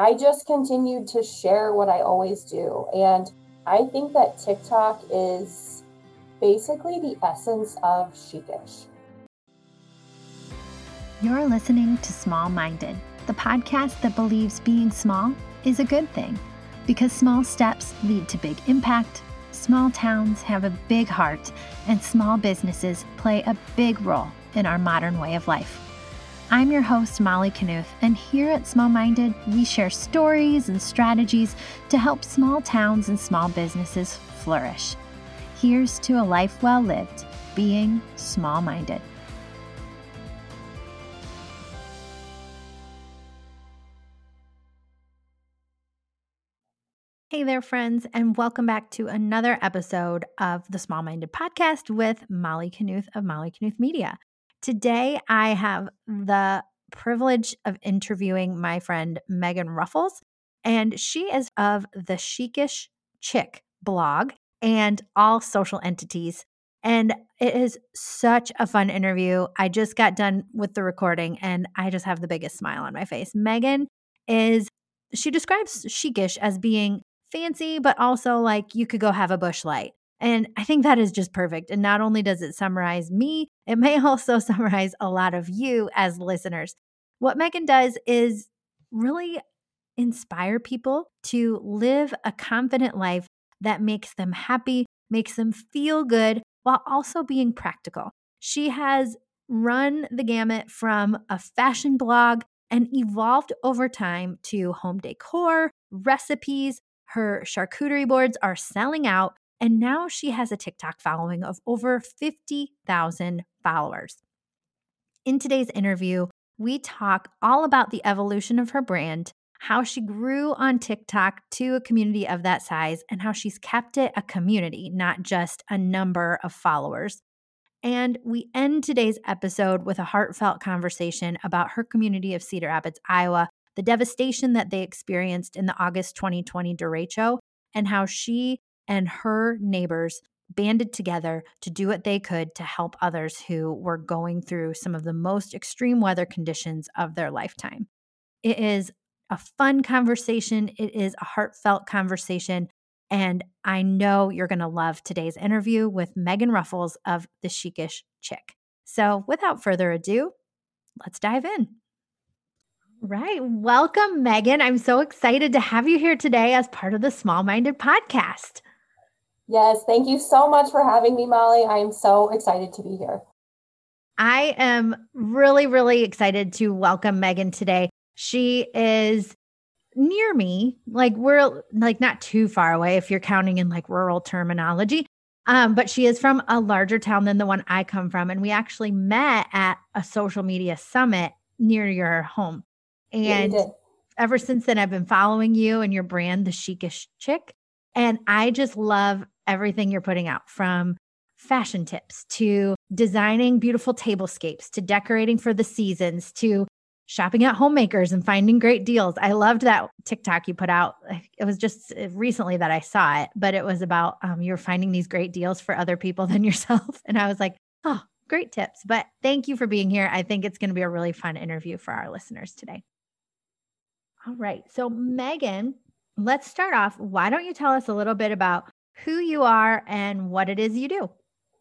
I just continued to share what I always do. And I think that TikTok is basically the essence of chic-ish. You're listening to Small Minded, the podcast that believes being small is a good thing because small steps lead to big impact, small towns have a big heart, and small businesses play a big role in our modern way of life. I'm your host, Molly Knuth, and here at Small Minded, we share stories and strategies to help small towns and small businesses flourish. Here's to a life well lived, being small minded. Hey there, friends, and welcome back to another episode of the Small Minded Podcast with Molly Knuth of Molly Knuth Media. Today, I have the privilege of interviewing my friend Megan Ruffles, and she is of the Chic-ish Chick blog and all social entities. And it is such a fun interview. I just got done with the recording and I just have the biggest smile on my face. Megan is, she describes chic-ish as being fancy, but also like you could go have a Busch Light. And I think that is just perfect. And not only does it summarize me, it may also summarize a lot of you as listeners. What Megan does is really inspire people to live a confident life that makes them happy, makes them feel good, while also being practical. She has run the gamut from a fashion blog and evolved over time to home decor, recipes. Her charcuterie boards are selling out, and now she has a TikTok following of over 50,000 followers. In today's interview, we talk all about the evolution of her brand, how she grew on TikTok to a community of that size, and how she's kept it a community, not just a number of followers. And we end today's episode with a heartfelt conversation about her community of Cedar Rapids, Iowa, the devastation that they experienced in the August 2020 derecho, and how she and her neighbors banded together to do what they could to help others who were going through some of the most extreme weather conditions of their lifetime. It is a fun conversation, it is a heartfelt conversation. And I know you're going to love today's interview with Megan Ruffles of The Chic-ish Chick. So, without further ado, let's dive in. Right. Welcome, Megan. I'm so excited to have you here today as part of the Small Minded podcast. Yes, thank you so much for having me, Molly. I am so excited to be here. I am really, really excited to welcome Megan today. She is near me, like we're like not too far away if you're counting in like rural terminology. Um, but she is from a larger town than the one I come from. And we actually met at a social media summit near your home. And yeah, ever since then, I've been following you and your brand, The Chic-ish Chick. And I just love everything you're putting out from fashion tips to designing beautiful tablescapes to decorating for the seasons to shopping at homemakers and finding great deals. I loved that TikTok you put out. It was just uh, recently that I saw it, but it was about um, you're finding these great deals for other people than yourself. And I was like, oh, great tips. But thank you for being here. I think it's going to be a really fun interview for our listeners today. All right. So, Megan, let's start off. Why don't you tell us a little bit about who you are and what it is you do.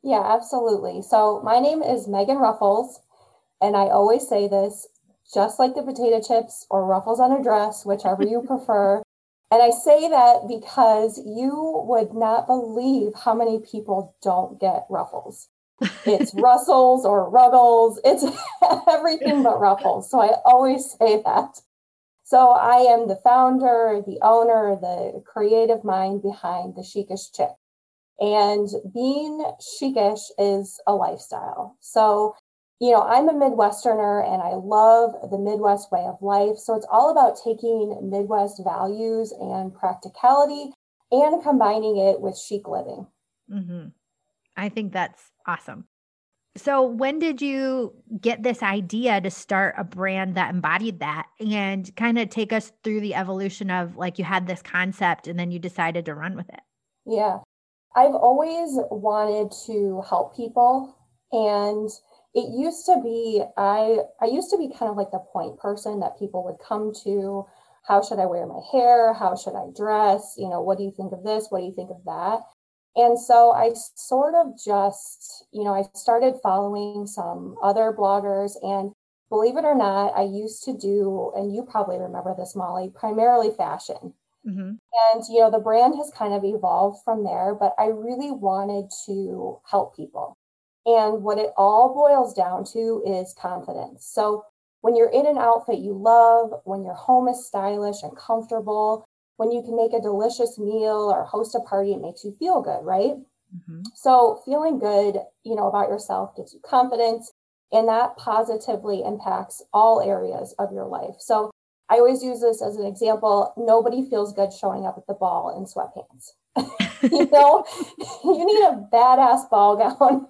Yeah, absolutely. So, my name is Megan Ruffles, and I always say this just like the potato chips or ruffles on a dress, whichever you prefer. And I say that because you would not believe how many people don't get ruffles. It's Russells or Ruggles. It's everything but ruffles. So I always say that. So I am the founder, the owner, the creative mind behind the Chic-ish Chick. And being chic-ish is a lifestyle. So, you know, I'm a Midwesterner and I love the Midwest way of life. So it's all about taking Midwest values and practicality and combining it with chic living. Mm-hmm. I think that's awesome. So, when did you get this idea to start a brand that embodied that and kind of take us through the evolution of like you had this concept and then you decided to run with it? Yeah. I've always wanted to help people and it used to be I I used to be kind of like the point person that people would come to how should I wear my hair? How should I dress? You know, what do you think of this? What do you think of that? And so I sort of just, you know, I started following some other bloggers and believe it or not, I used to do, and you probably remember this, Molly, primarily fashion. Mm-hmm. And, you know, the brand has kind of evolved from there, but I really wanted to help people. And what it all boils down to is confidence. So when you're in an outfit you love, when your home is stylish and comfortable, when you can make a delicious meal or host a party, it makes you feel good, right? Mm-hmm. So feeling good, you know, about yourself gives you confidence and that positively impacts all areas of your life. So I always use this as an example. Nobody feels good showing up at the ball in sweatpants. you know, you need a badass ball gown.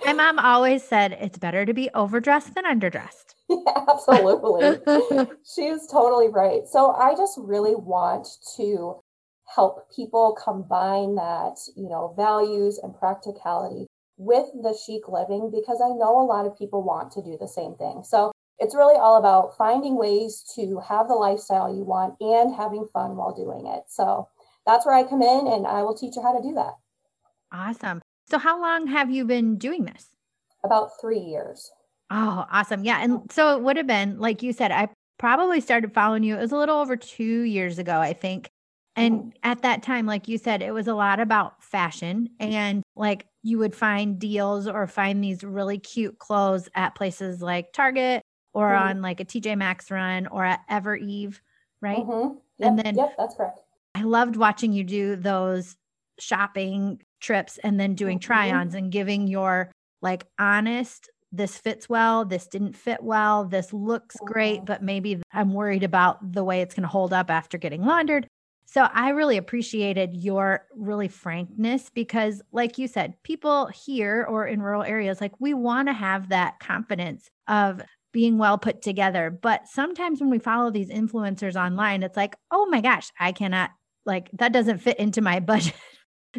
My mom always said it's better to be overdressed than underdressed. Yeah, absolutely. she is totally right. So I just really want to help people combine that, you know, values and practicality with the chic living because I know a lot of people want to do the same thing. So it's really all about finding ways to have the lifestyle you want and having fun while doing it. So that's where I come in and I will teach you how to do that. Awesome. So, how long have you been doing this? About three years. Oh, awesome. Yeah. And so it would have been, like you said, I probably started following you. It was a little over two years ago, I think. And mm-hmm. at that time, like you said, it was a lot about fashion and like you would find deals or find these really cute clothes at places like Target or mm-hmm. on like a TJ Maxx run or at Evereve, right? Mm-hmm. Yep, and then, yep, that's correct. I loved watching you do those shopping trips and then doing mm-hmm. try ons and giving your like honest, this fits well, this didn't fit well, this looks great, mm-hmm. but maybe I'm worried about the way it's going to hold up after getting laundered. So I really appreciated your really frankness because, like you said, people here or in rural areas, like we want to have that confidence of being well put together. But sometimes when we follow these influencers online, it's like, oh my gosh, I cannot like that doesn't fit into my budget.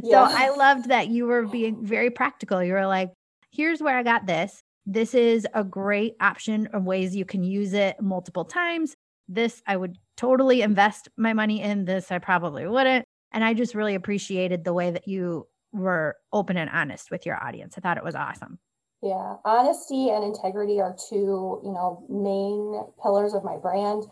Yeah. So I loved that you were being very practical. You were like, here's where I got this. This is a great option of ways you can use it multiple times. This I would totally invest my money in. This I probably wouldn't. And I just really appreciated the way that you were open and honest with your audience. I thought it was awesome. Yeah, honesty and integrity are two, you know, main pillars of my brand.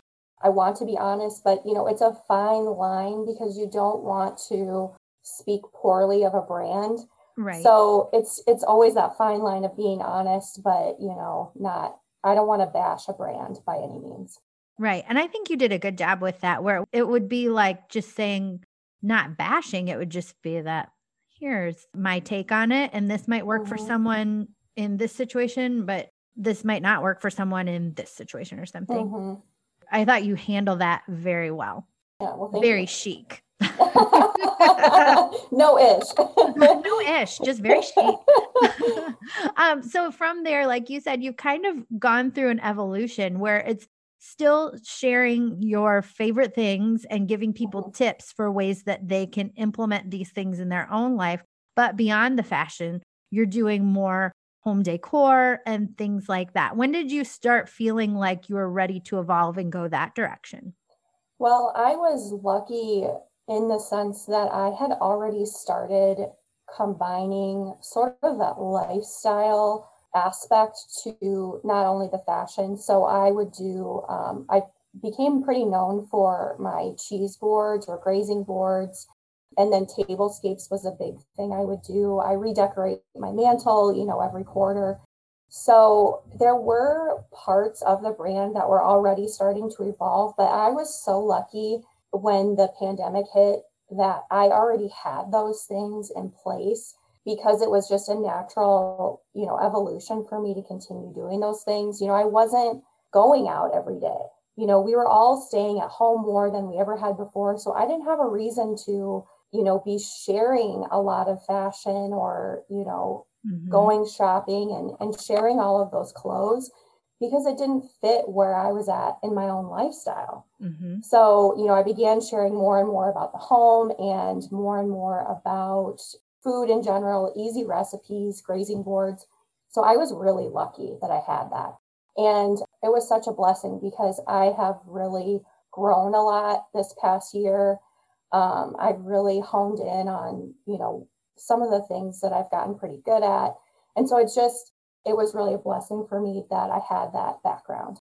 I want to be honest, but you know, it's a fine line because you don't want to speak poorly of a brand. Right. So it's it's always that fine line of being honest, but you know, not I don't want to bash a brand by any means. Right. And I think you did a good job with that where it would be like just saying not bashing, it would just be that here's my take on it and this might work mm-hmm. for someone in this situation, but this might not work for someone in this situation or something. Mm-hmm. I thought you handle that very well. Yeah, well, very you. chic. no ish. no ish, just very chic. um, so from there, like you said, you've kind of gone through an evolution where it's still sharing your favorite things and giving people mm-hmm. tips for ways that they can implement these things in their own life. But beyond the fashion, you're doing more home decor and things like that. When did you start feeling like you were ready to evolve and go that direction? Well, I was lucky in the sense that I had already started combining sort of that lifestyle aspect to not only the fashion. So I would do, um, I became pretty known for my cheese boards or grazing boards and then tablescapes was a big thing I would do. I redecorate my mantle, you know, every quarter. So there were parts of the brand that were already starting to evolve, but I was so lucky when the pandemic hit that I already had those things in place because it was just a natural, you know, evolution for me to continue doing those things. You know, I wasn't going out every day. You know, we were all staying at home more than we ever had before. So I didn't have a reason to you know, be sharing a lot of fashion or, you know, mm-hmm. going shopping and, and sharing all of those clothes because it didn't fit where I was at in my own lifestyle. Mm-hmm. So, you know, I began sharing more and more about the home and more and more about food in general, easy recipes, grazing boards. So I was really lucky that I had that. And it was such a blessing because I have really grown a lot this past year. Um, I've really honed in on, you know, some of the things that I've gotten pretty good at. And so it's just, it was really a blessing for me that I had that background.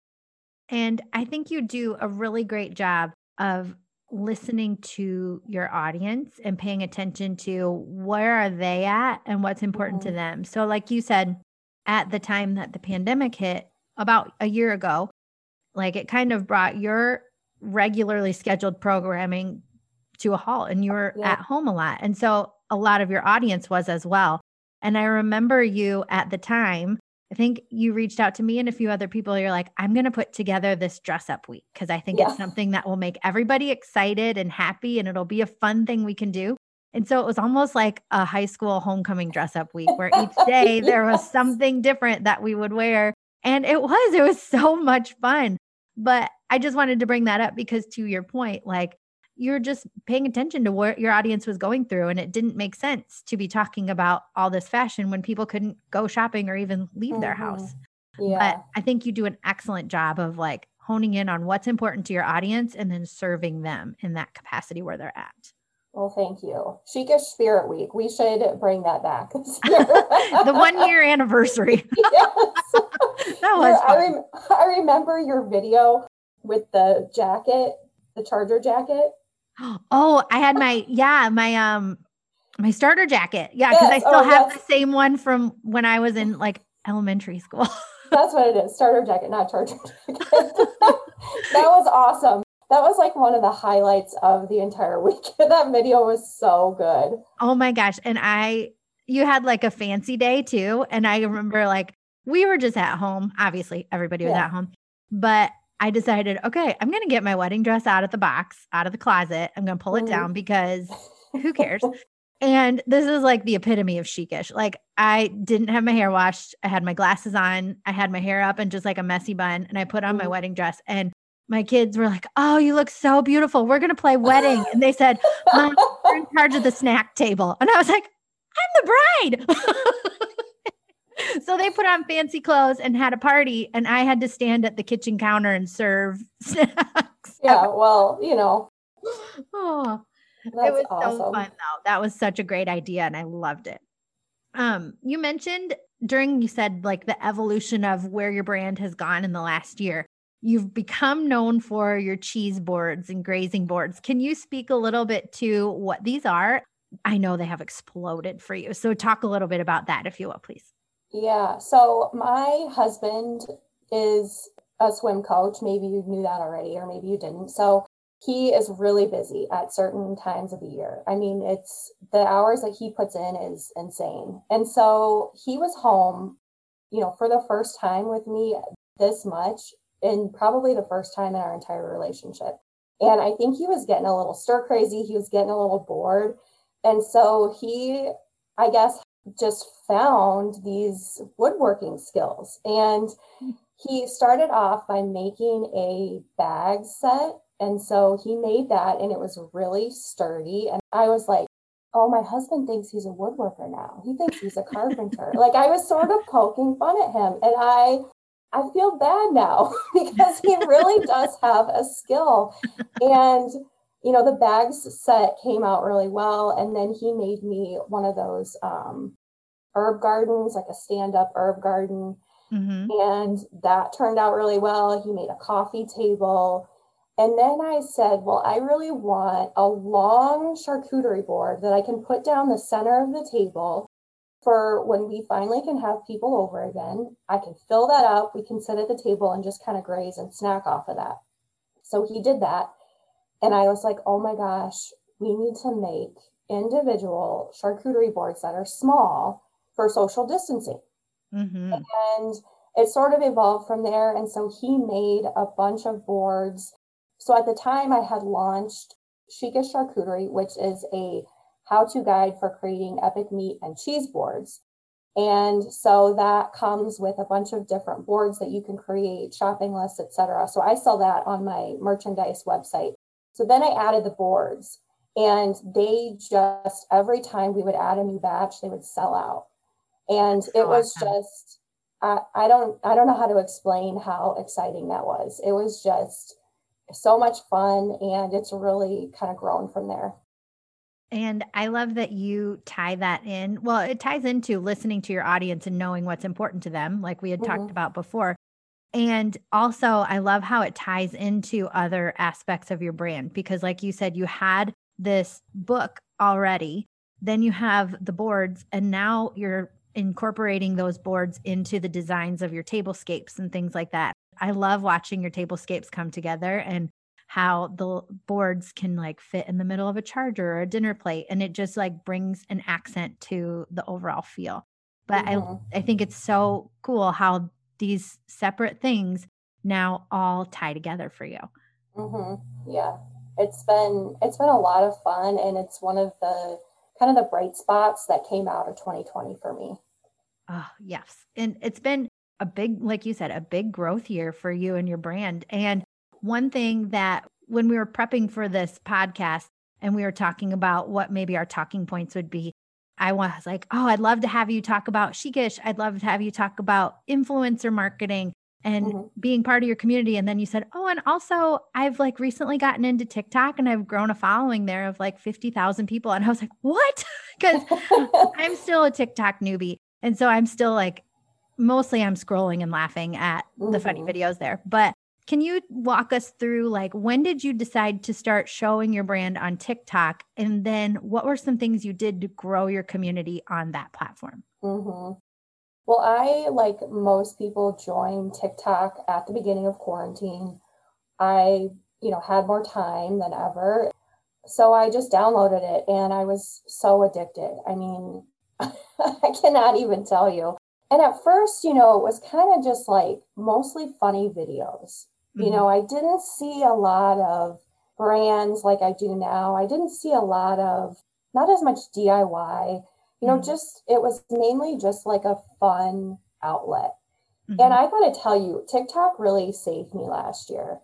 And I think you do a really great job of listening to your audience and paying attention to where are they at and what's important mm-hmm. to them. So like you said at the time that the pandemic hit about a year ago, like it kind of brought your regularly scheduled programming to a halt and you were yeah. at home a lot. And so a lot of your audience was as well. And I remember you at the time I think you reached out to me and a few other people. You're like, I'm going to put together this dress up week because I think yeah. it's something that will make everybody excited and happy and it'll be a fun thing we can do. And so it was almost like a high school homecoming dress up week where each day there was something different that we would wear. And it was, it was so much fun. But I just wanted to bring that up because to your point, like you're just paying attention to what your audience was going through and it didn't make sense to be talking about all this fashion when people couldn't go shopping or even leave mm-hmm. their house yeah. but i think you do an excellent job of like honing in on what's important to your audience and then serving them in that capacity where they're at well, thank you. Chic-ish Spirit Week. We should bring that back. the one year anniversary. yes. that was. I, rem- I remember your video with the jacket, the charger jacket. Oh, I had my yeah, my um my starter jacket. Yeah, because yes. I still oh, have yes. the same one from when I was in like elementary school. That's what it is. Starter jacket, not charger jacket. that was awesome. That was like one of the highlights of the entire week. that video was so good. Oh my gosh. And I you had like a fancy day too. And I remember like we were just at home. Obviously, everybody was yeah. at home. But I decided, okay, I'm going to get my wedding dress out of the box, out of the closet. I'm going to pull it mm-hmm. down because who cares? and this is like the epitome of chicish. Like I didn't have my hair washed. I had my glasses on. I had my hair up and just like a messy bun. And I put on mm-hmm. my wedding dress. And my kids were like, "Oh, you look so beautiful. We're gonna play wedding." And they said, "Mom, you're in charge of the snack table." And I was like, "I'm the bride." so they put on fancy clothes and had a party, and I had to stand at the kitchen counter and serve snacks. Yeah, well, you know. Oh, it was awesome. so fun though. That was such a great idea, and I loved it. Um, you mentioned during you said like the evolution of where your brand has gone in the last year. You've become known for your cheese boards and grazing boards. Can you speak a little bit to what these are? I know they have exploded for you. So talk a little bit about that, if you will, please. Yeah. So my husband is a swim coach. Maybe you knew that already, or maybe you didn't. So he is really busy at certain times of the year. I mean, it's the hours that he puts in is insane. And so he was home, you know, for the first time with me this much, and probably the first time in our entire relationship. And I think he was getting a little stir crazy. He was getting a little bored. And so he, I guess, just found these woodworking skills. And he started off by making a bag set. And so he made that and it was really sturdy. And I was like, oh, my husband thinks he's a woodworker now. He thinks he's a carpenter. like I was sort of poking fun at him. And I I feel bad now because he really does have a skill. And you know, the bags set came out really well. And then he made me one of those um, herb gardens, like a stand up herb garden. Mm-hmm. And that turned out really well. He made a coffee table. And then I said, Well, I really want a long charcuterie board that I can put down the center of the table for when we finally can have people over again. I can fill that up. We can sit at the table and just kind of graze and snack off of that. So he did that. And I was like, Oh my gosh, we need to make individual charcuterie boards that are small for social distancing. Mm-hmm. And it sort of evolved from there. And so he made a bunch of boards. So at the time, I had launched Chicish Charcuterie, which is a how to guide for creating epic meat and cheese boards. And so that comes with a bunch of different boards that you can create, shopping lists, etc. So I sell that on my merchandise website. So then I added the boards and they just every time we would add a new batch, they would sell out and it was just I, I don't I don't know how to explain how exciting that was. It was just so much fun and it's really kind of grown from there. And I love that you tie that in. Well, it ties into listening to your audience and knowing what's important to them, like we had mm-hmm. talked about before. And also, I love how it ties into other aspects of your brand because, like you said, you had this book already, then you have the boards, and now you're incorporating those boards into the designs of your tablescapes and things like that. I love watching your tablescapes come together and how the boards can like fit in the middle of a charger or a dinner plate and it just like brings an accent to the overall feel. But mm-hmm. I I think it's so cool how these separate things now all tie together for you. Mm-hmm. Yeah, it's been it's been a lot of fun, and it's one of the kind of the bright spots that came out of 2020 for me. Oh yes, and it's been a big, like you said, a big growth year for you and your brand. And one thing that when we were prepping for this podcast and we were talking about what maybe our talking points would be, I was like, oh, I'd love to have you talk about Chic-ish. I'd love to have you talk about influencer marketing and mm-hmm. being part of your community. And then you said, oh, and also I've like recently gotten into TikTok and I've grown a following there of like 50,000 people. And I was like, what? Because I'm still a TikTok newbie. And so I'm still like, mostly I'm scrolling and laughing at mm-hmm. the funny mm-hmm. videos there. But can you walk us through like when did you decide to start showing your brand on TikTok? And then what were some things you did to grow your community on that platform? Mm-hmm. Well, I, like most people, joined TikTok at the beginning of quarantine. I, you know, had more time than ever. So I just downloaded it and I was so addicted. I mean, I cannot even tell you. And at first, you know, it was kind of just like mostly funny videos. Mm-hmm. You know, I didn't see a lot of brands like I do now. I didn't see a lot of, not as much DIY. You know, mm-hmm. just, it was mainly just like a fun outlet. Mm-hmm. And I got to tell you, TikTok really saved me last year.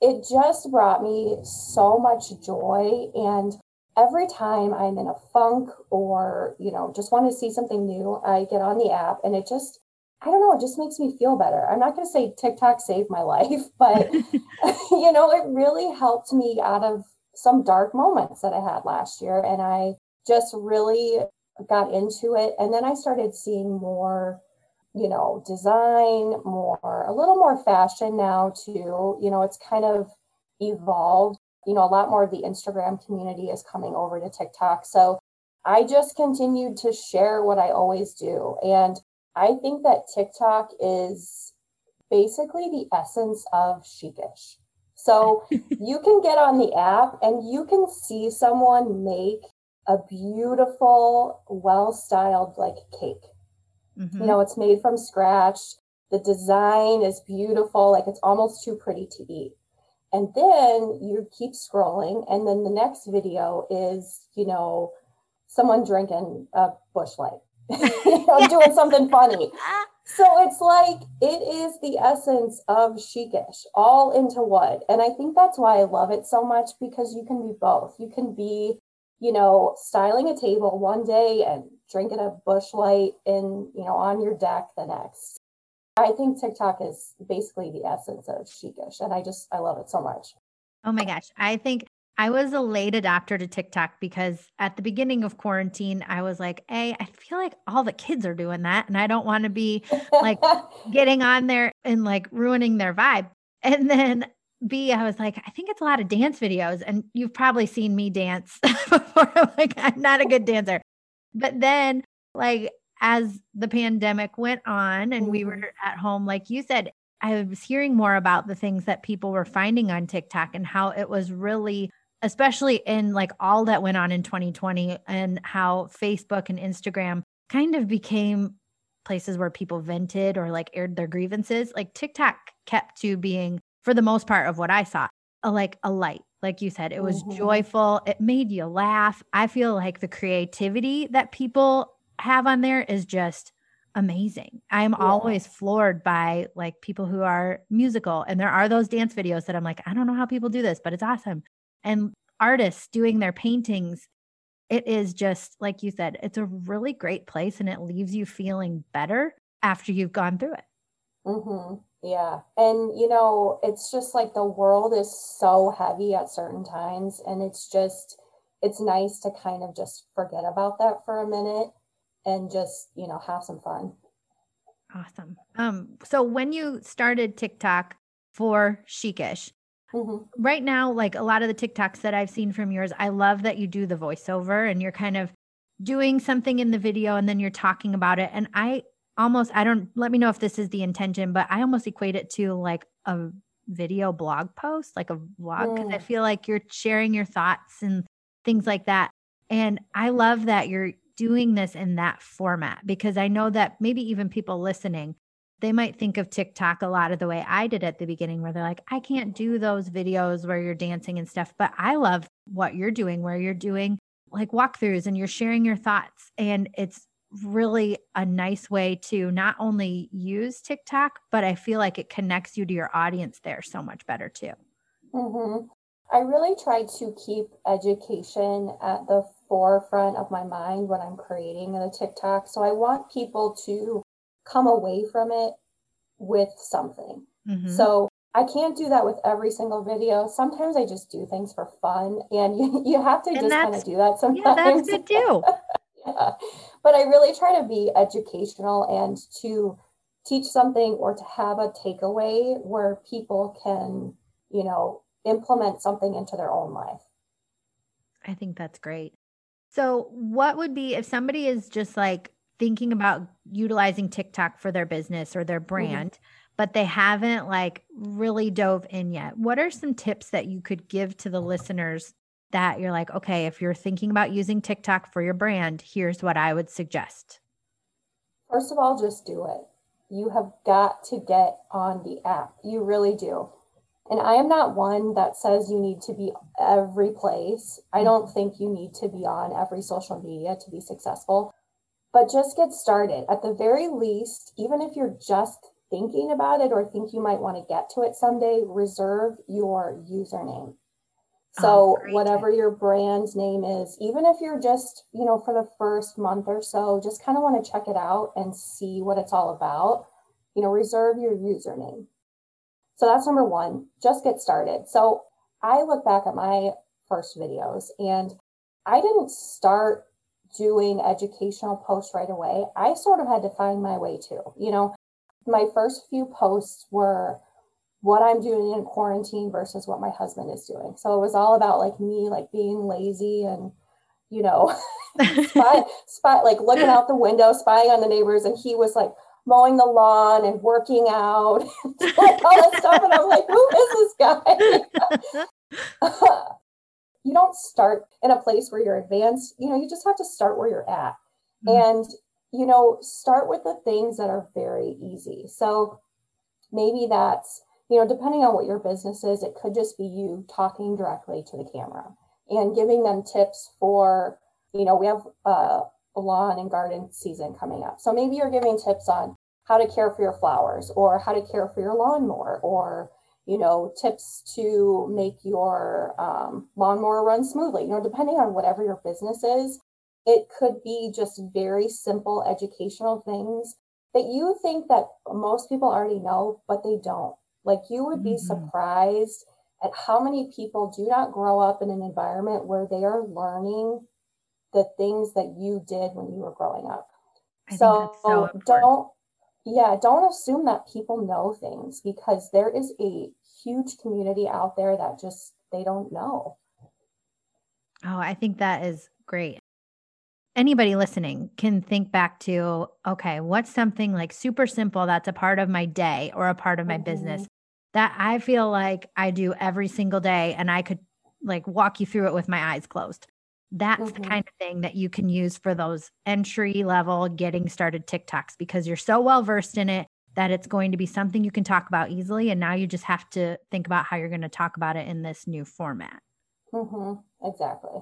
It just brought me so much joy. And every time I'm in a funk or, you know, just want to see something new, I get on the app and it just, I don't know, it just makes me feel better. I'm not going to say TikTok saved my life, but you know, it really helped me out of some dark moments that I had last year. And I just really got into it. And then I started seeing more, you know, design, more, a little more fashion now too. You know, it's kind of evolved. You know, a lot more of the Instagram community is coming over to TikTok. So I just continued to share what I always do. And I think that TikTok is basically the essence of Chic-ish. So you can get on the app and you can see someone make a beautiful, well styled like cake. Mm-hmm. You know, it's made from scratch. The design is beautiful, like it's almost too pretty to eat. And then you keep scrolling, and then the next video is, you know, someone drinking a Busch Know, doing something funny. So it's like it is the essence of Chic-ish, all into one. And I think that's why I love it so much because you can be both. You can be, you know, styling a table one day and drinking a Busch Light in, you know, on your deck the next. I think TikTok is basically the essence of Chic-ish, and I just I love it so much. Oh my gosh. I think I was a late adopter to TikTok because at the beginning of quarantine, I was like, hey, I feel like all the kids are doing that. And I don't want to be like getting on there and like ruining their vibe. And then B, I was like, I think it's a lot of dance videos. And you've probably seen me dance before. like, I'm not a good dancer. But then, like, as the pandemic went on and we mm-hmm. were at home, like you said, I was hearing more about the things that people were finding on TikTok and how it was really especially in like all that went on in 2020 and how Facebook and Instagram kind of became places where people vented or like aired their grievances. Like TikTok kept to being, for the most part of what I saw, a, like a light. Like you said, it was mm-hmm. joyful. It made you laugh. I feel like the creativity that people have on there is just amazing. I'm yeah. always floored by like people who are musical and there are those dance videos that I'm like, I don't know how people do this, but it's awesome and artists doing their paintings it is just like you said it's a really great place and it leaves you feeling better after you've gone through it mm-hmm. Yeah. And, you know, it's just like the world is so heavy at certain times. And it's just, it's nice to kind of just forget about that for a minute and just, you know, have some fun. Awesome. Um, so when you started TikTok for Chicish, mm-hmm. right now, like a lot of the TikToks that I've seen from yours, I love that you do the voiceover and you're kind of doing something in the video and then you're talking about it. And I almost, I don't, let me know if this is the intention, but I almost equate it to like a video blog post, like a vlog, because I mm. feel like you're sharing your thoughts and things like that. And I love that you're doing this in that format because I know that maybe even people listening, they might think of TikTok a lot of the way I did at the beginning, where they're like, I can't do those videos where you're dancing and stuff. But I love what you're doing, where you're doing like walkthroughs and you're sharing your thoughts. And it's really a nice way to not only use TikTok, but I feel like it connects you to your audience there so much better too. Mm-hmm. I really try to keep education at the forefront of my mind when I'm creating the TikTok. So I want people to come away from it with something. Mm-hmm. So I can't do that with every single video. Sometimes I just do things for fun, and you, you have to and just kind of do that sometimes. Yeah, that's good too. yeah. But I really try to be educational and to teach something or to have a takeaway where people can, you know, implement something into their own life. I think that's great. So, what would be if somebody is just like thinking about utilizing TikTok for their business or their mm-hmm. brand, mm-hmm. but they haven't like really dove in yet? What are some tips that you could give to the listeners that you're like, okay, if you're thinking about using TikTok for your brand, here's what I would suggest? First of all, just do it. You have got to get on the app. You really do. And I am not one that says you need to be every place. I mm-hmm. don't think you need to be on every social media to be successful, but just get started. At the very least, even if you're just thinking about it or think you might want to get to it someday, reserve your username. Oh, so oh, whatever your brand name is, even if you're just, you know, for the first month or so, just kind of want to check it out and see what it's all about. You know, reserve your username. So that's number one, just get started. So I look back at my first videos and I didn't start doing educational posts right away. I sort of had to find my way too. You know, my first few posts were what I'm doing in quarantine versus what my husband is doing. So it was all about like me like being lazy and you know spy, spy like looking out the window spying on the neighbors and he was like mowing the lawn and working out doing all this stuff. And I'm like, who is this guy? you don't start in a place where you're advanced. You know, you just have to start where you're at. Mm-hmm. And, you know, start with the things that are very easy. So maybe that's, you know, depending on what your business is, it could just be you talking directly to the camera and giving them tips for, you know, we have uh, lawn and garden season coming up. So maybe you're giving tips on how to care for your flowers or how to care for your lawnmower or you know tips to make your um, lawnmower run smoothly you know depending on whatever your business is it could be just very simple educational things that you think that most people already know but they don't like you would be mm-hmm. surprised at how many people do not grow up in an environment where they are learning the things that you did when you were growing up. So, so don't, yeah, don't assume that people know things because there is a huge community out there that just they don't know. Oh, I think that is great. Anybody listening can think back to okay, what's something like super simple that's a part of my day or a part of my mm-hmm. business that I feel like I do every single day and I could like walk you through it with my eyes closed. That's mm-hmm. the kind of thing that you can use for those entry level getting started TikToks because you're so well versed in it that it's going to be something you can talk about easily. And now you just have to think about how you're going to talk about it in this new format. Mm-hmm. Exactly.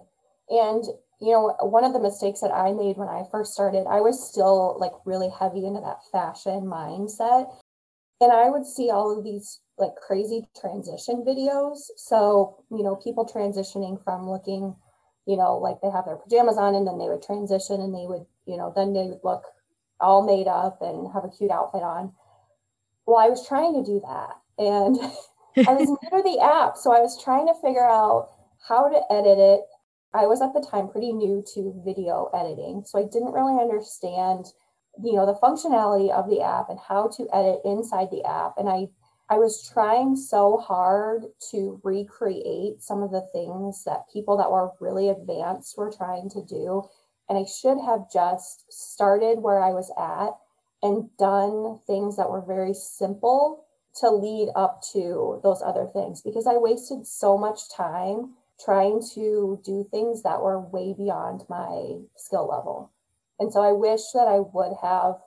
And, you know, one of the mistakes that I made when I first started, I was still like really heavy into that fashion mindset. And I would see all of these like crazy transition videos. So, you know, people transitioning from looking you know, like they have their pajamas on and then they would transition and they would, you know, then they would look all made up and have a cute outfit on. well, I was trying to do that. And I was to the app. So I was trying to figure out how to edit it. I was at the time pretty new to video editing. So I didn't really understand, you know, the functionality of the app and how to edit inside the app. And I I was trying so hard to recreate some of the things that people that were really advanced were trying to do. And I should have just started where I was at and done things that were very simple to lead up to those other things because I wasted so much time trying to do things that were way beyond my skill level. And so I wish that I would have,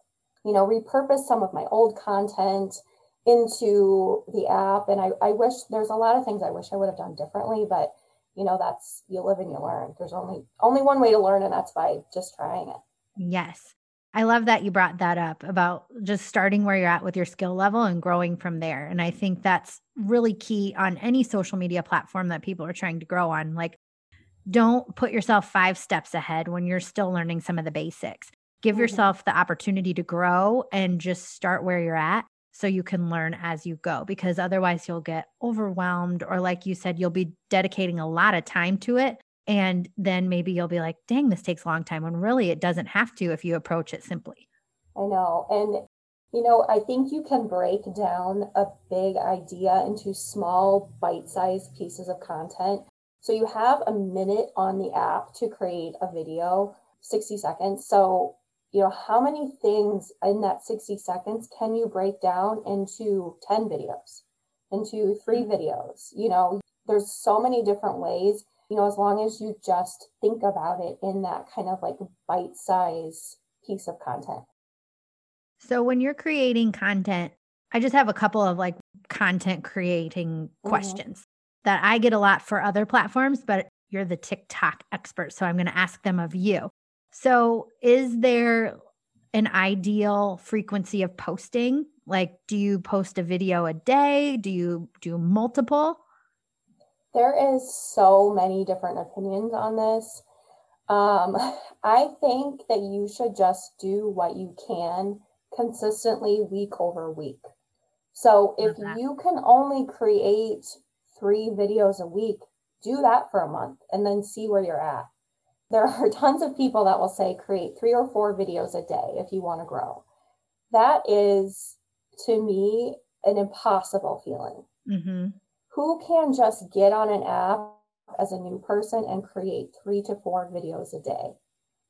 you know, repurposed some of my old content into the app. And I, I wish there's a lot of things I wish I would have done differently, but you know, that's you live and you learn. There's only only one way to learn, and that's by just trying it. Yes. I love that you brought that up about just starting where you're at with your skill level and growing from there. And I think that's really key on any social media platform that people are trying to grow on. Like, don't put yourself five steps ahead when you're still learning some of the basics. Give mm-hmm. yourself the opportunity to grow and just start where you're at so you can learn as you go because otherwise you'll get overwhelmed or like you said you'll be dedicating a lot of time to it and then maybe you'll be like dang this takes a long time when really it doesn't have to if you approach it simply. I know and you know i think you can break down a big idea into small bite-sized pieces of content. So you have a minute on the app to create a video 60 seconds. So you know, how many things in that 60 seconds can you break down into 10 videos, into three mm-hmm. videos? You know, there's so many different ways, you know, as long as you just think about it in that kind of like bite size piece of content. So when you're creating content, I just have a couple of like content creating mm-hmm. questions mm-hmm. that I get a lot for other platforms, but you're the TikTok expert. So I'm going to ask them of you. So, is there an ideal frequency of posting? Like, do you post a video a day? Do you do multiple? There is so many different opinions on this. Um, I think that you should just do what you can consistently week over week. So if you can only create three videos a week, do that for a month and then see where you're at there are tons of people that will say create three or four videos a day if you want to grow. That is, to me, an impossible feeling. Mm-hmm. Who can just get on an app as a new person and create three to four videos a day?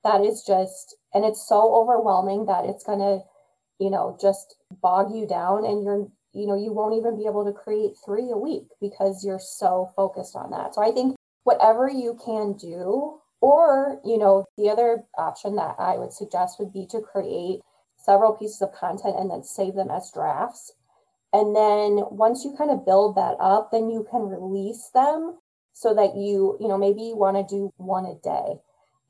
That is just, and it's so overwhelming that it's going to, you know, just bog you down and you're, you know, you won't even be able to create three a week because you're so focused on that. So I think whatever you can do or, you know, the other option that I would suggest would be to create several pieces of content and then save them as drafts. And then once you kind of build that up, then you can release them so that you, you know, maybe you want to do one a day.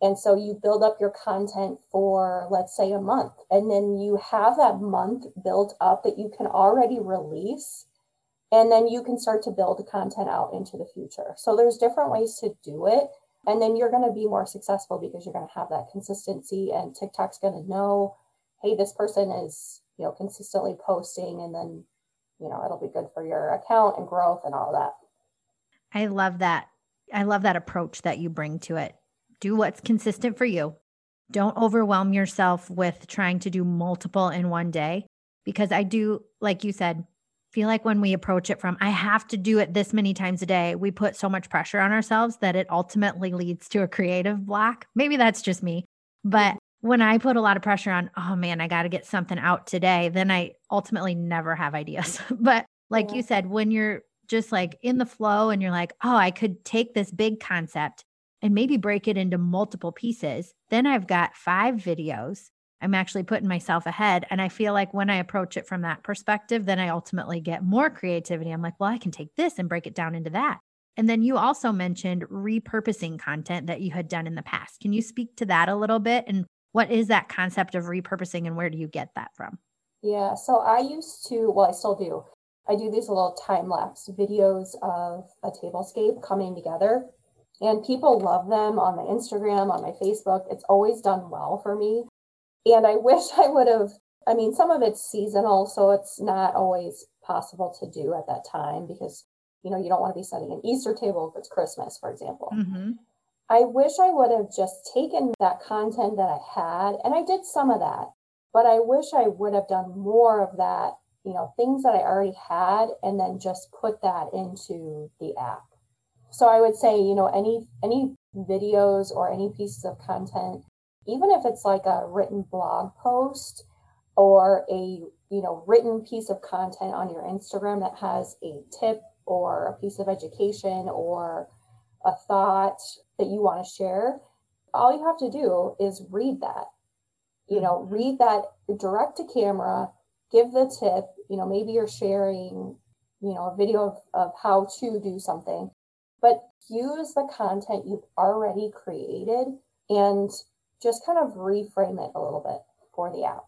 And so you build up your content for, let's say, a month. And then you have that month built up that you can already release. And then you can start to build the content out into the future. So there's different ways to do it and then you're going to be more successful because you're going to have that consistency and tiktok's going to know hey this person is you know consistently posting and then you know it'll be good for your account and growth and all that. I love that. I love that approach that you bring to it. Do what's consistent for you. Don't overwhelm yourself with trying to do multiple in one day because i do like you said feel like when we approach it from, I have to do it this many times a day, we put so much pressure on ourselves that it ultimately leads to a creative block. Maybe that's just me. But mm-hmm. when I put a lot of pressure on, oh man, I got to get something out today, then I ultimately never have ideas. but like yeah. you said, when you're just like in the flow and you're like, oh, I could take this big concept and maybe break it into multiple pieces, then I've got five videos I'm actually putting myself ahead. And I feel like when I approach it from that perspective, then I ultimately get more creativity. I'm like, well, I can take this and break it down into that. And then you also mentioned repurposing content that you had done in the past. Can you speak to that a little bit? And what is that concept of repurposing and where do you get that from? Yeah, so I used to, well, I still do. I do these little time lapse videos of a tablescape coming together. And people love them on my Instagram, on my Facebook. It's always done well for me. And I wish I would have I mean, some of it's seasonal, so it's not always possible to do at that time because, you know, you don't want to be setting an Easter table if it's Christmas, for example. Mm-hmm. I wish I would have just taken that content that I had, and I did some of that, but I wish I would have done more of that, you know, things that I already had, and then just put that into the app. So I would say, you know, any any videos or any pieces of content, even if it's like a written blog post or a you know written piece of content on your Instagram that has a tip or a piece of education or a thought that you want to share, all you have to do is read that. You know, mm-hmm. read that direct to camera, give the tip, you know, maybe you're sharing, you know, a video of, of how to do something, but use the content you've already created and just kind of reframe it a little bit for the app.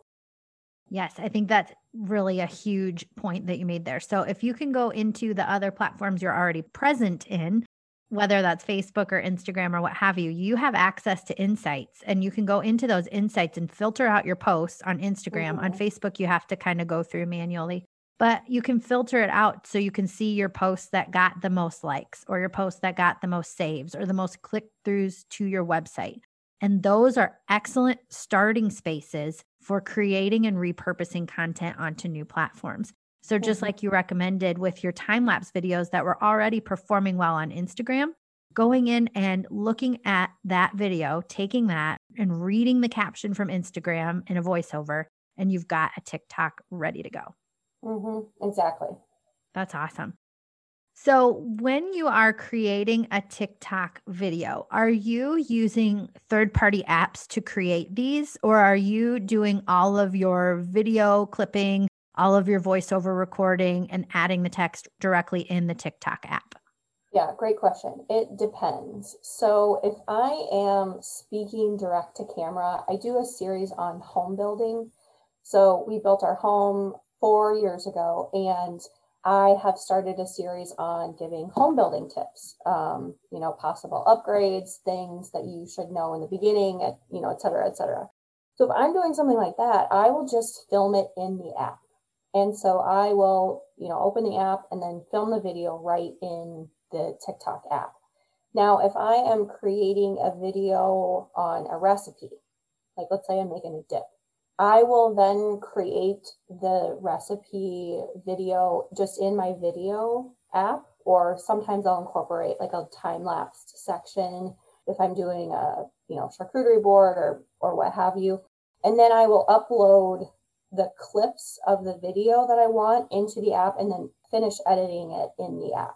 Yes, I think that's really a huge point that you made there. So if you can go into the other platforms you're already present in, whether that's Facebook or Instagram or what have you, you have access to insights and you can go into those insights and filter out your posts on Instagram. Mm-hmm. On Facebook, you have to kind of go through manually, but you can filter it out so you can see your posts that got the most likes or your posts that got the most saves or the most click throughs to your website. And those are excellent starting spaces for creating and repurposing content onto new platforms. So, just mm-hmm. like you recommended with your time lapse videos that were already performing well on Instagram, going in and looking at that video, taking that and reading the caption from Instagram in a voiceover, and you've got a TikTok ready to go. Mm-hmm. Exactly. That's awesome. So, when you are creating a TikTok video, are you using third party apps to create these, or are you doing all of your video clipping, all of your voiceover recording, and adding the text directly in the TikTok app? Yeah, great question. It depends. So, if I am speaking direct to camera, I do a series on home building. So, we built our home four years ago, and I have started a series on giving home building tips, um, you know, possible upgrades, things that you should know in the beginning, you know, et cetera, et cetera. So if I'm doing something like that, I will just film it in the app. And so I will, you know, open the app and then film the video right in the TikTok app. Now, if I am creating a video on a recipe, like let's say I'm making a dip, I will then create the recipe video just in my video app, or sometimes I'll incorporate like a time lapsed section if I'm doing a you know charcuterie board or or what have you. And then I will upload the clips of the video that I want into the app and then finish editing it in the app.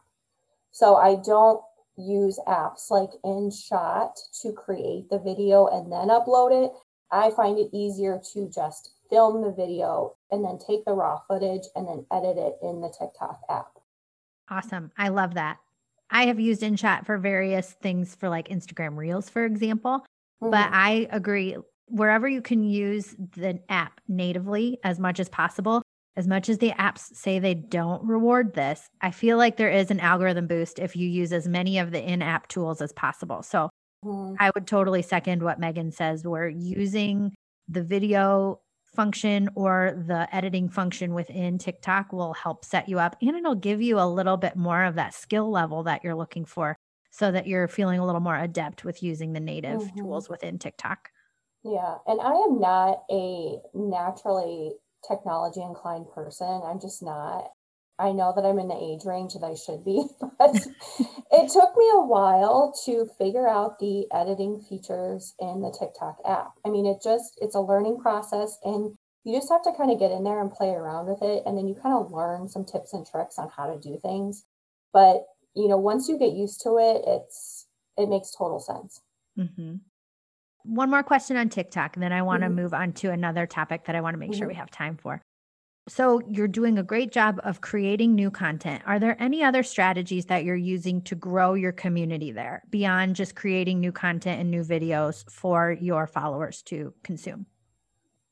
So I don't use apps like InShot to create the video and then upload it. I find it easier to just film the video and then take the raw footage and then edit it in the TikTok app. Awesome. I love that. I have used InShot for various things for like Instagram Reels, for example. Mm-hmm. But I agree, wherever you can use the app natively as much as possible, as much as the apps say they don't reward this, I feel like there is an algorithm boost if you use as many of the in app tools as possible. So Mm-hmm. I would totally second what Megan says. We're using the video function or the editing function within TikTok will help set you up and it'll give you a little bit more of that skill level that you're looking for so that you're feeling a little more adept with using the native mm-hmm. tools within TikTok. Yeah, and I am not a naturally technology inclined person. I'm just not. I know that I'm in the age range that I should be, but it took me a while to figure out the editing features in the TikTok app. I mean, it just, it's a learning process and you just have to kind of get in there and play around with it. And then you kind of learn some tips and tricks on how to do things. But, you know, once you get used to it, it's, it makes total sense. Mm-hmm. One more question on TikTok, and then I want to mm-hmm. move on to another topic that I want to make mm-hmm. sure we have time for. So you're doing a great job of creating new content. Are there any other strategies that you're using to grow your community there beyond just creating new content and new videos for your followers to consume?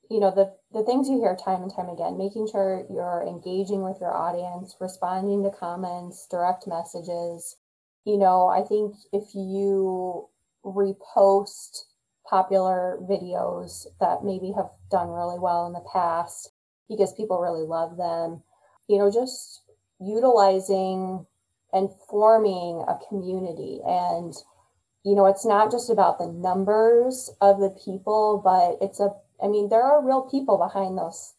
You know, the, the things you hear time and time again, making sure you're engaging with your audience, responding to comments, direct messages. You know, I think if you repost popular videos that maybe have done really well in the past because people really love them. You know, just utilizing and forming a community. And, you know, it's not just about the numbers of the people, but it's a, I mean, there are real people behind those,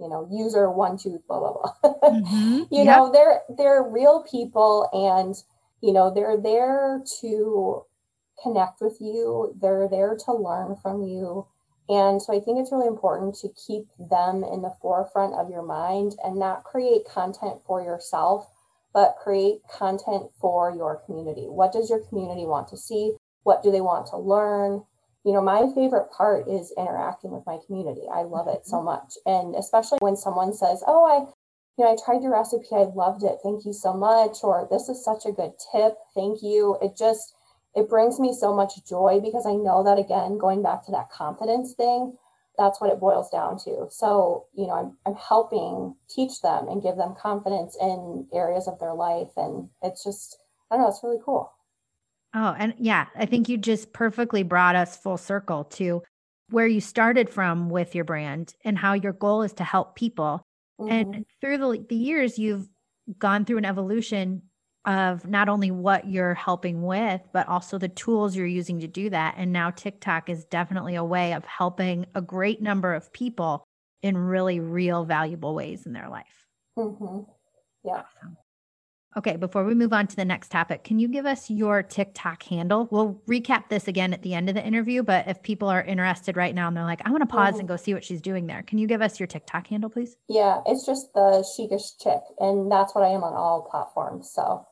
you know, user one, two, blah, blah, blah. Mm-hmm. you yep. know, they're, they're real people and, you know, they're there to connect with you. They're there to learn from you. And so I think it's really important to keep them in the forefront of your mind and not create content for yourself, but create content for your community. What does your community want to see? What do they want to learn? You know, my favorite part is interacting with my community. I love it so mm-hmm. much. And especially when someone says, Oh, I, you know, I tried your recipe. I loved it. Thank you so much. Or this is such a good tip. Thank you. It just, it brings me so much joy because I know that again, going back to that confidence thing, that's what it boils down to. So, you know, I'm, I'm helping teach them and give them confidence in areas of their life. And it's just, I don't know, it's really cool. Oh, and yeah, I think you just perfectly brought us full circle to where you started from with your brand and how your goal is to help people. Mm-hmm. And through the, the years, you've gone through an evolution of not only what you're helping with, but also the tools you're using to do that. And now TikTok is definitely a way of helping a great number of people in really real, valuable ways in their life. Mm-hmm. Yeah. Awesome. Okay, before we move on to the next topic, can you give us your TikTok handle? We'll recap this again at the end of the interview, but if people are interested right now and they're like, I want to pause mm-hmm. and go see what she's doing there, can you give us your TikTok handle, please? Yeah, it's just the Chic-ish Chick, and that's what I am on all platforms. So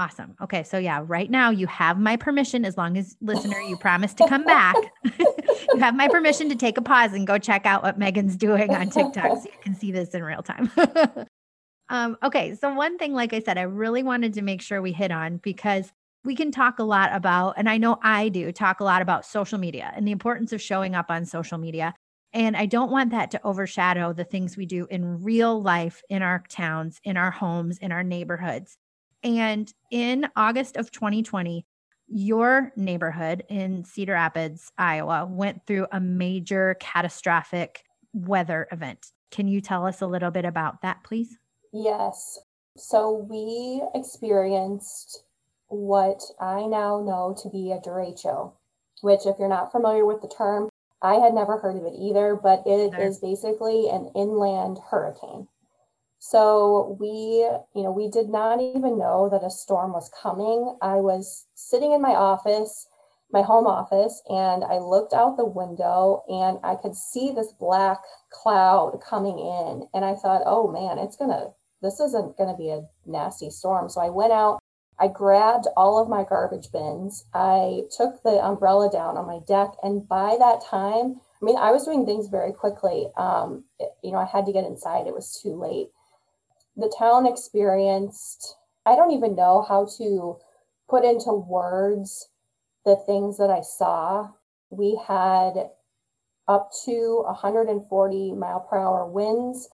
Awesome. Okay. So, yeah, right now you have my permission, as long as listener, you promise to come back. you have my permission to take a pause and go check out what Megan's doing on TikTok so you can see this in real time. um, okay. So, one thing, like I said, I really wanted to make sure we hit on because we can talk a lot about, and I know I do talk a lot about social media and the importance of showing up on social media. And I don't want that to overshadow the things we do in real life in our towns, in our homes, in our neighborhoods. And in August of 2020, your neighborhood in Cedar Rapids, Iowa, went through a major catastrophic weather event. Can you tell us a little bit about that, please? Yes. So we experienced what I now know to be a derecho, which, if you're not familiar with the term, I had never heard of it either, but it is basically an inland hurricane. So we, you know, we did not even know that a storm was coming. I was sitting in my office, my home office, and I looked out the window and I could see this black cloud coming in. And I thought, oh man, it's gonna, this isn't gonna be a nasty storm. So I went out, I grabbed all of my garbage bins, I took the umbrella down on my deck, and by that time, I mean, I was doing things very quickly. Um, it, you know, I had to get inside, it was too late the town experienced, I don't even know how to put into words the things that I saw. We had up to 140 mile per hour winds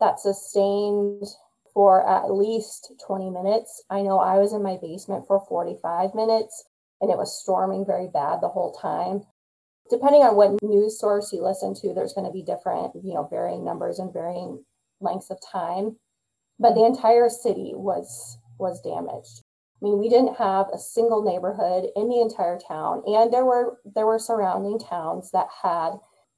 that sustained for at least 20 minutes. I know I was in my basement for 45 minutes and it was storming very bad the whole time. Depending on what news source you listen to, there's going to be different, you know, varying numbers and varying lengths of time but the entire city was was damaged. I mean, we didn't have a single neighborhood in the entire town, and there were there were surrounding towns that had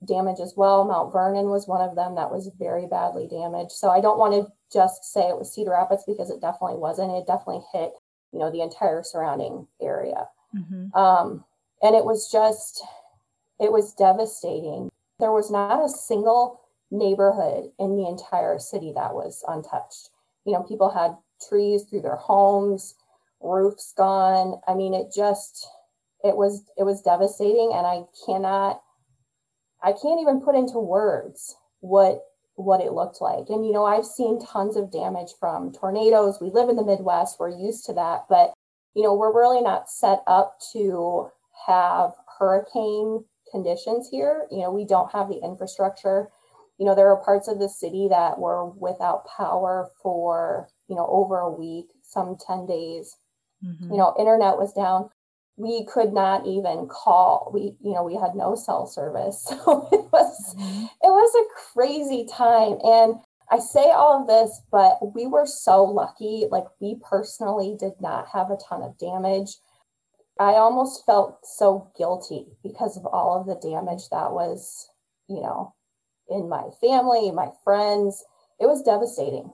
damage as well. Mount Vernon was one of them that was very badly damaged. So I don't want to just say it was Cedar Rapids because it definitely wasn't. It definitely hit you know the entire surrounding area, mm-hmm. um, and it was just it was devastating. There was not a single neighborhood in the entire city that was untouched. You know, people had trees through their homes, roofs gone. I mean, it just it was it was devastating and I cannot I can't even put into words what what it looked like. And you know, I've seen tons of damage from tornadoes. We live in the Midwest, we're used to that, but you know, we're really not set up to have hurricane conditions here. You know, we don't have the infrastructure you know, there were parts of the city that were without power for, you know, over a week, some 10 days. Mm-hmm. You know, internet was down. we could not even call. We, you know, we had no cell service. So it was mm-hmm. it was a crazy time. And I say all of this, but we were so lucky. Like we personally did not have a ton of damage. I almost felt so guilty because of all of the damage that was, you know, in my family, my friends. It was devastating.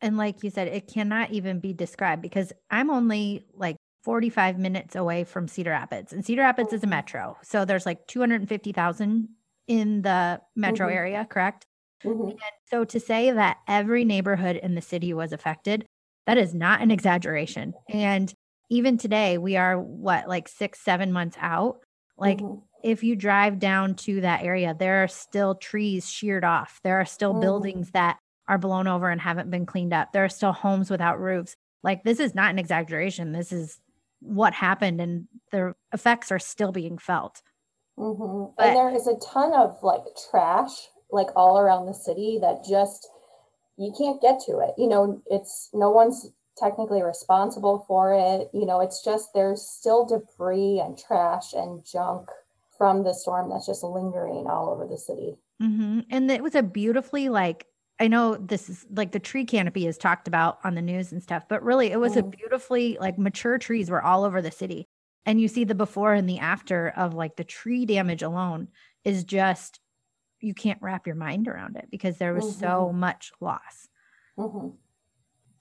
And like you said, it cannot even be described because I'm only like 45 minutes away from Cedar Rapids. And Cedar Rapids is a mm-hmm. metro. So there's like 250,000 in the metro mm-hmm. area, correct? Mm-hmm. And so to say that every neighborhood in the city was affected, that is not an exaggeration. And even today, we are what, like six, seven months out. Like, mm-hmm. if you drive down to that area, there are still trees sheared off. There are still mm-hmm. buildings that are blown over and haven't been cleaned up. There are still homes without roofs. Like, this is not an exaggeration. This is what happened, and the effects are still being felt. Mm-hmm. But, and there is a ton of like trash like all around the city that just you can't get to it. You know, it's no one's technically responsible for it. You know, it's just there's still debris and trash and junk from the storm that's just lingering all over the city. Mm-hmm. And it was a beautifully like I know this is like the tree canopy is talked about on the news and stuff, but really it was mm-hmm. a beautifully like mature trees were all over the city. And you see the before and the after of like the tree damage alone is just you can't wrap your mind around it because there was mm-hmm. so much loss. Mm-hmm.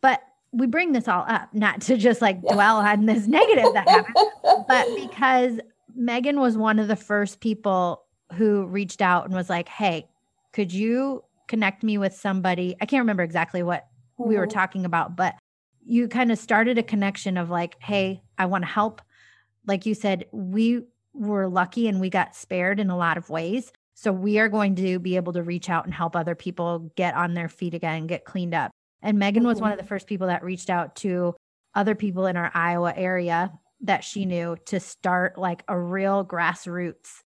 But we bring this all up not to just like yeah. dwell on this negative that happened, but because Megan was one of the first people who reached out and was like, "Hey, could you connect me with somebody?" I can't remember exactly what mm-hmm. we were mm-hmm. talking about, but you kind of started a connection of like, "Hey, I want to help." Like you said, we were lucky and we got spared in a lot of ways. So we are going to be able to reach out and help other people get on their feet again, get cleaned up. And Megan was one of the first people that reached out to other people in our Iowa area that she knew to start like a real grassroots,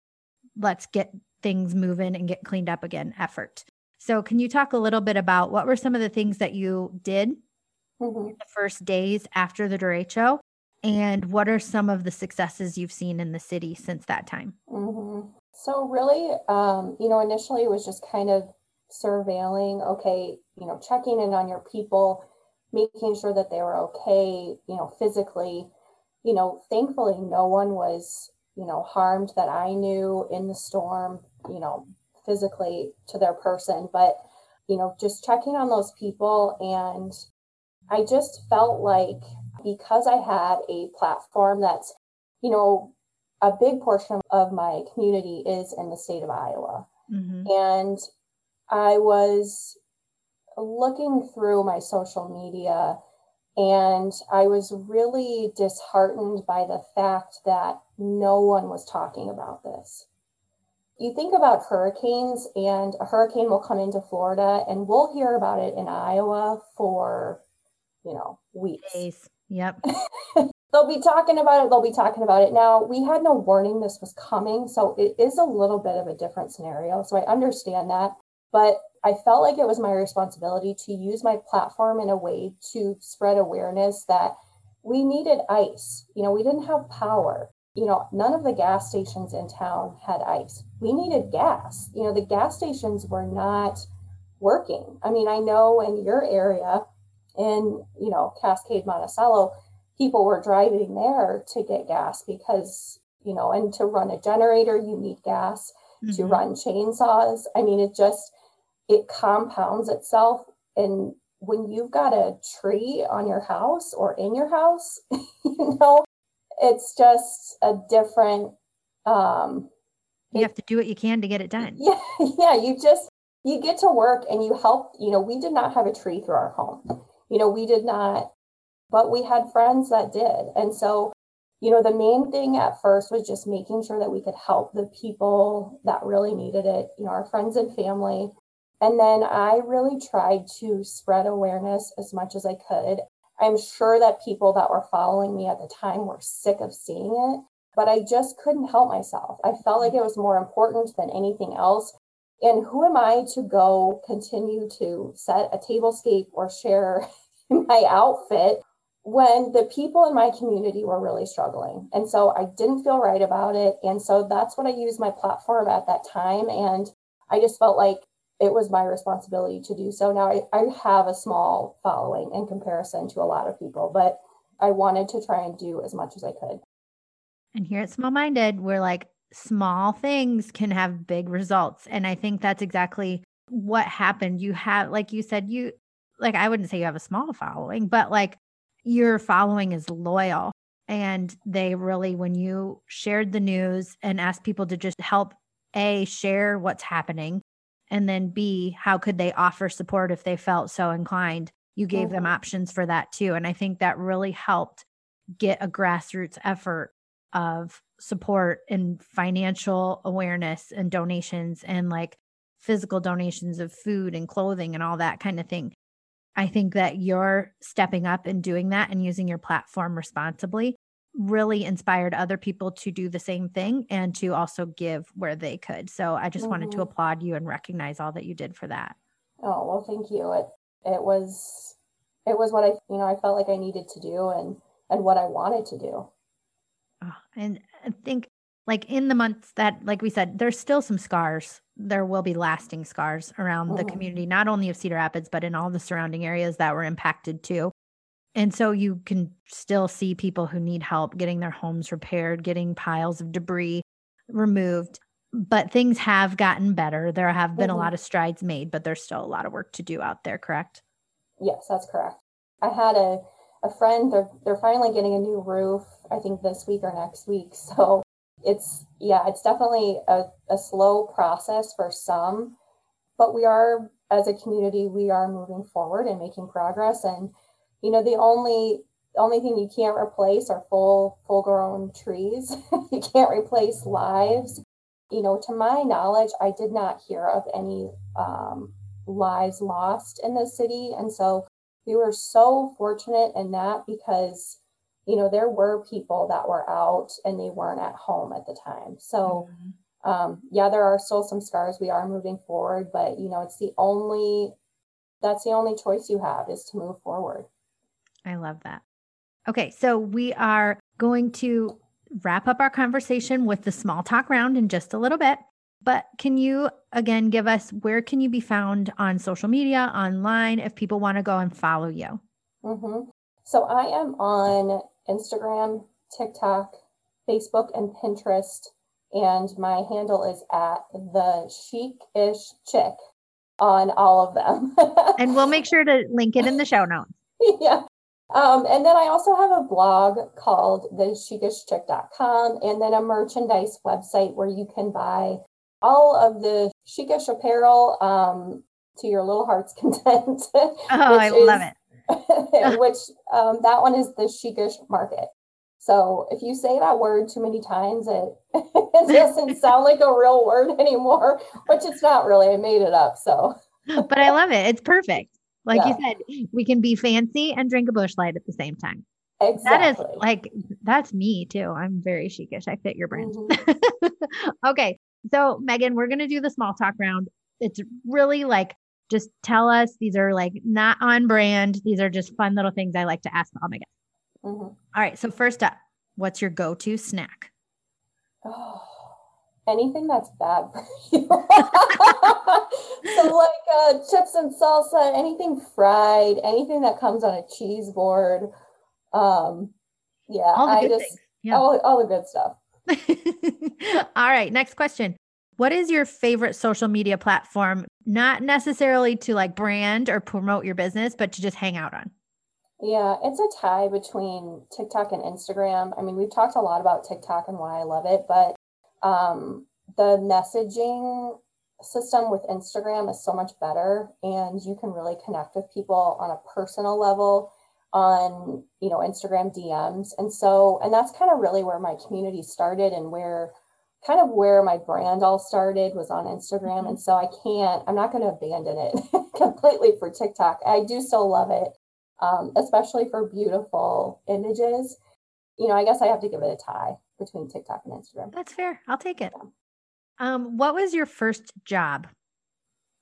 let's get things moving and get cleaned up again effort. So, can you talk a little bit about what were some of the things that you did mm-hmm. the first days after the derecho? And what are some of the successes you've seen in the city since that time? Mm-hmm. So, really, um, you know, initially it was just kind of surveilling, okay, you know, checking in on your people, making sure that they were okay, you know, physically. You know, thankfully, no one was, you know, harmed that I knew in the storm, you know, physically to their person, but, you know, just checking on those people. And I just felt like because I had a platform that's, you know, a big portion of my community is in the state of Iowa. Mm-hmm. And I was looking through my social media and I was really disheartened by the fact that no one was talking about this. You think about hurricanes, and a hurricane will come into Florida, and we'll hear about it in Iowa for, you know, weeks. Days. Yep. they'll be talking about it. They'll be talking about it. Now, we had no warning this was coming. So it is a little bit of a different scenario. So I understand that. But I felt like it was my responsibility to use my platform in a way to spread awareness that we needed ice. You know, we didn't have power. You know, none of the gas stations in town had ice. We needed gas. You know, the gas stations were not working. I mean, I know in your area, in, you know, Cascade, Monticello, people were driving there to get gas because, you know, and to run a generator, you need gas. Mm-hmm. To run chainsaws, I mean, it just, it compounds itself. And when you've got a tree on your house or in your house, you know, it's just a different um you have to do what you can to get it done. Yeah, yeah, you just you get to work and you help, you know, we did not have a tree through our home. You know, we did not but we had friends that did. And so, you know, the main thing at first was just making sure that we could help the people that really needed it, you know, our friends and family. And then I really tried to spread awareness as much as I could. I'm sure that people that were following me at the time were sick of seeing it, but I just couldn't help myself. I felt like it was more important than anything else. And who am I to go continue to set a tablescape or share my outfit when the people in my community were really struggling. And so I didn't feel right about it. And so that's what I used my platform at that time. And I just felt like it was my responsibility to do so. Now I, I have a small following in comparison to a lot of people, but I wanted to try and do as much as I could. And here at Small Minded, we're like, small things can have big results. And I think that's exactly what happened. You have, like you said, you, like, I wouldn't say you have a small following, but like your following is loyal. And they really, when you shared the news and asked people to just help A, share what's happening, and then B, how could they offer support if they felt so inclined? You gave mm-hmm. them options for that too. And I think that really helped get a grassroots effort of support and financial awareness and donations and like physical donations of food and clothing and all that kind of thing. I think that you're stepping up and doing that and using your platform responsibly really inspired other people to do the same thing and to also give where they could. So I just mm-hmm. wanted to mm-hmm. applaud you and recognize all that you did for that. Oh, well, thank you. It it was it was what I, you know, I felt like I needed to do and and what I wanted to do. Oh, and I think like in the months that like we said there's still some scars there will be lasting scars around mm-hmm. the community not only of cedar rapids but in all the surrounding areas that were impacted too and so you can still see people who need help getting their homes repaired getting piles of debris removed but things have gotten better. There have been mm-hmm. a lot of strides made but there's still a lot of work to do out there correct? Yes that's correct. I had a a friend they're they're finally getting a new roof i think this week or next week. So it's yeah it's definitely a, a slow process for some but we are as a community we are moving forward and making progress. And you know the only only thing you can't replace are full full grown trees you can't replace lives you know to my knowledge i did not hear of any um, lives lost in the city and so we were so fortunate in that because you know, there were people that were out and they weren't at home at the time. So, mm-hmm. um, yeah, there are still some scars. We are moving forward, but you know, it's the only that's the only choice you have is to move forward. I love that. Okay, so we are going to wrap up our conversation with the small talk round in just a little bit. But can you again give us where can you be found on social media, online, if people want to go and follow you? Mm-hmm. So I am on Instagram, TikTok, Facebook, and Pinterest. And my handle is at the chic-ish chick on all of them. and we'll make sure to link it in the show notes. yeah. Um, and then I also have a blog called thechicishchick.com and then a merchandise website where you can buy all of the chicish apparel um, to your little heart's content. oh, I is, love it. which um, that one is the chicish market. So if you say that word too many times, it, it doesn't sound like a real word anymore, which it's not really. I made it up. So, but I love it. It's perfect. Like yeah. you said, we can be fancy and drink a Busch Light at the same time. Exactly. That is like that's me too. I'm very chicish. I fit your brand. Mm-hmm. okay. So Megan, we're gonna do the small talk round. It's really like just tell us these are like not on brand. These are just fun little things I like to ask all my guests. Mm-hmm. All right. So first up, what's your go-to snack? Oh, anything that's bad for you. so like uh, chips and salsa, anything fried, anything that comes on a cheese board. Um, yeah, I just yeah. all, all the good stuff. all right. Next question. What is your favorite social media platform? Not necessarily to like brand or promote your business, but to just hang out on. Yeah, it's a tie between TikTok and Instagram. I mean, we've talked a lot about TikTok and why I love it, but um, the messaging system with Instagram is so much better, and you can really connect with people on a personal level on you know Instagram DMs, and so and that's kind of really where my community started and where kind of where my brand all started was on Instagram. Mm-hmm. And so I can't, I'm not going to abandon it completely for TikTok. I do still love it, um, especially for beautiful images. You know, I guess I have to give it a tie between TikTok and Instagram. That's fair. I'll take it. Um, what was your first job?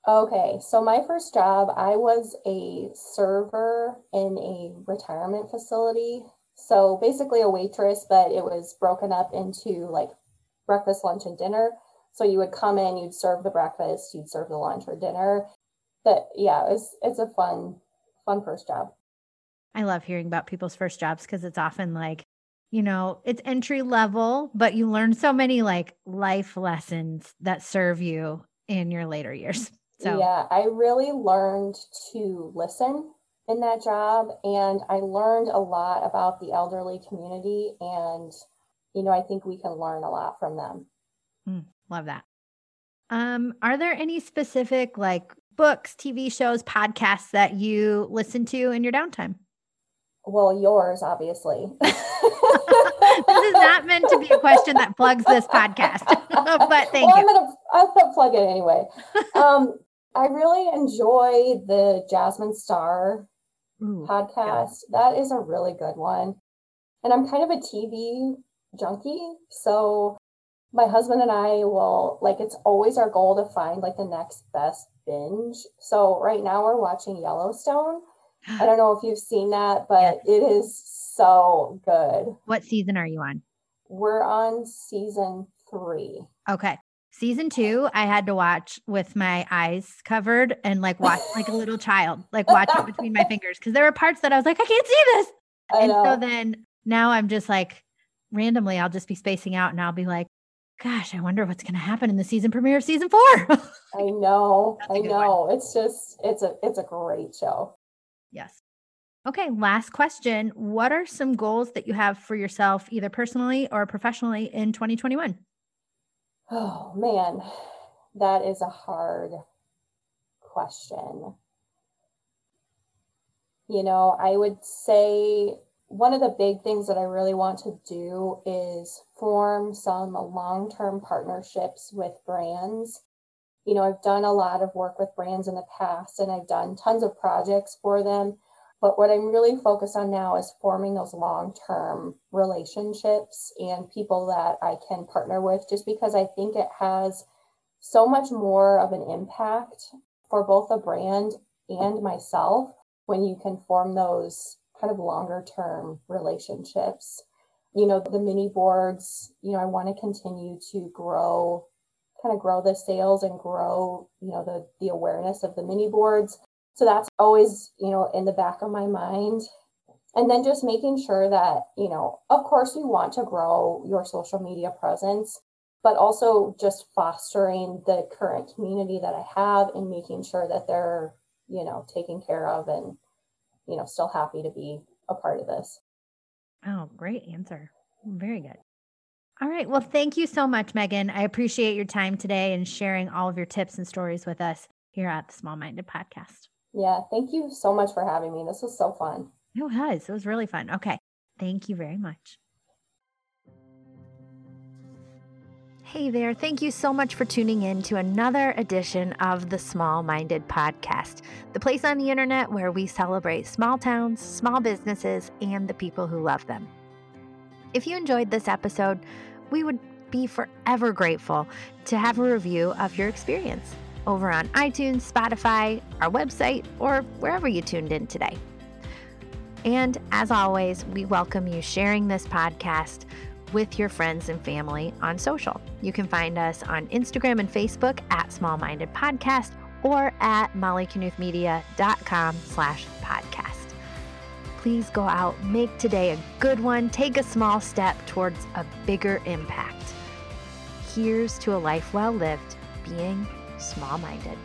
Okay, so my first job, I was a server in a retirement facility. So basically a waitress, but it was broken up into like breakfast, lunch, and dinner. So you would come in, you'd serve the breakfast, you'd serve the lunch or dinner. But yeah, it's it's a fun, fun first job. I love hearing about people's first jobs because it's often like, you know, it's entry level, but you learn so many like life lessons that serve you in your later years. So yeah, I really learned to listen in that job and I learned a lot about the elderly community and you know, I think we can learn a lot from them. Mm, love that. Um, are there any specific like books, TV shows, podcasts that you listen to in your downtime? Well, yours, obviously. this is not meant to be a question that plugs this podcast, but thank well, you. I'm gonna, gonna plug it anyway. Um, I really enjoy the Jasmine Star Ooh, podcast. That is a really good one. And I'm kind of a TV junkie. So my husband and I will like it's always our goal to find like the next best binge. So right now we're watching Yellowstone. I don't know if you've seen that, but yes. it is so good. What season are you on? We're on season three. Okay. Season two, I had to watch with my eyes covered and like watch like a little child, like watch it between my fingers because there were parts that I was like, I can't see this. I and know. so then now I'm just like randomly, I'll just be spacing out and I'll be like, gosh, I wonder what's going to happen in the season premiere of season four. I know. I know. One. It's just, it's a, it's a great show. Yes. Okay. Last question. What are some goals that you have for yourself, either personally or professionally in 2021? Oh man, that is a hard question. You know, I would say one of the big things that I really want to do is form some long term partnerships with brands. You know, I've done a lot of work with brands in the past and I've done tons of projects for them. But what I'm really focused on now is forming those long term relationships and people that I can partner with, just because I think it has so much more of an impact for both a brand and myself when you can form those kind of longer term relationships. You know, the mini boards, you know, I want to continue to grow, kind of grow the sales and grow, you know, the the awareness of the mini boards. So that's always, you know, in the back of my mind. And then just making sure that, you know, of course you want to grow your social media presence, but also just fostering the current community that I have and making sure that they're, you know, taken care of and you know, still happy to be a part of this. Oh, great answer. Very good. All right. Well, thank you so much, Megan. I appreciate your time today and sharing all of your tips and stories with us here at the Small Minded Podcast. Yeah. Thank you so much for having me. This was so fun. It was. It was really fun. Okay. Thank you very much. Hey there. Thank you so much for tuning in to another edition of the Small Minded Podcast, the place on the internet where we celebrate small towns, small businesses, and the people who love them. If you enjoyed this episode, we would be forever grateful to have a review of your experience over on iTunes, Spotify, our website, or wherever you tuned in today. And as always, we welcome you sharing this podcast with your friends and family on social. You can find us on Instagram and Facebook at Small Minded Podcast or at mollyknuthmedia.com slash podcast. Please go out, make today a good one, take a small step towards a bigger impact. Here's to a life well lived, being small minded.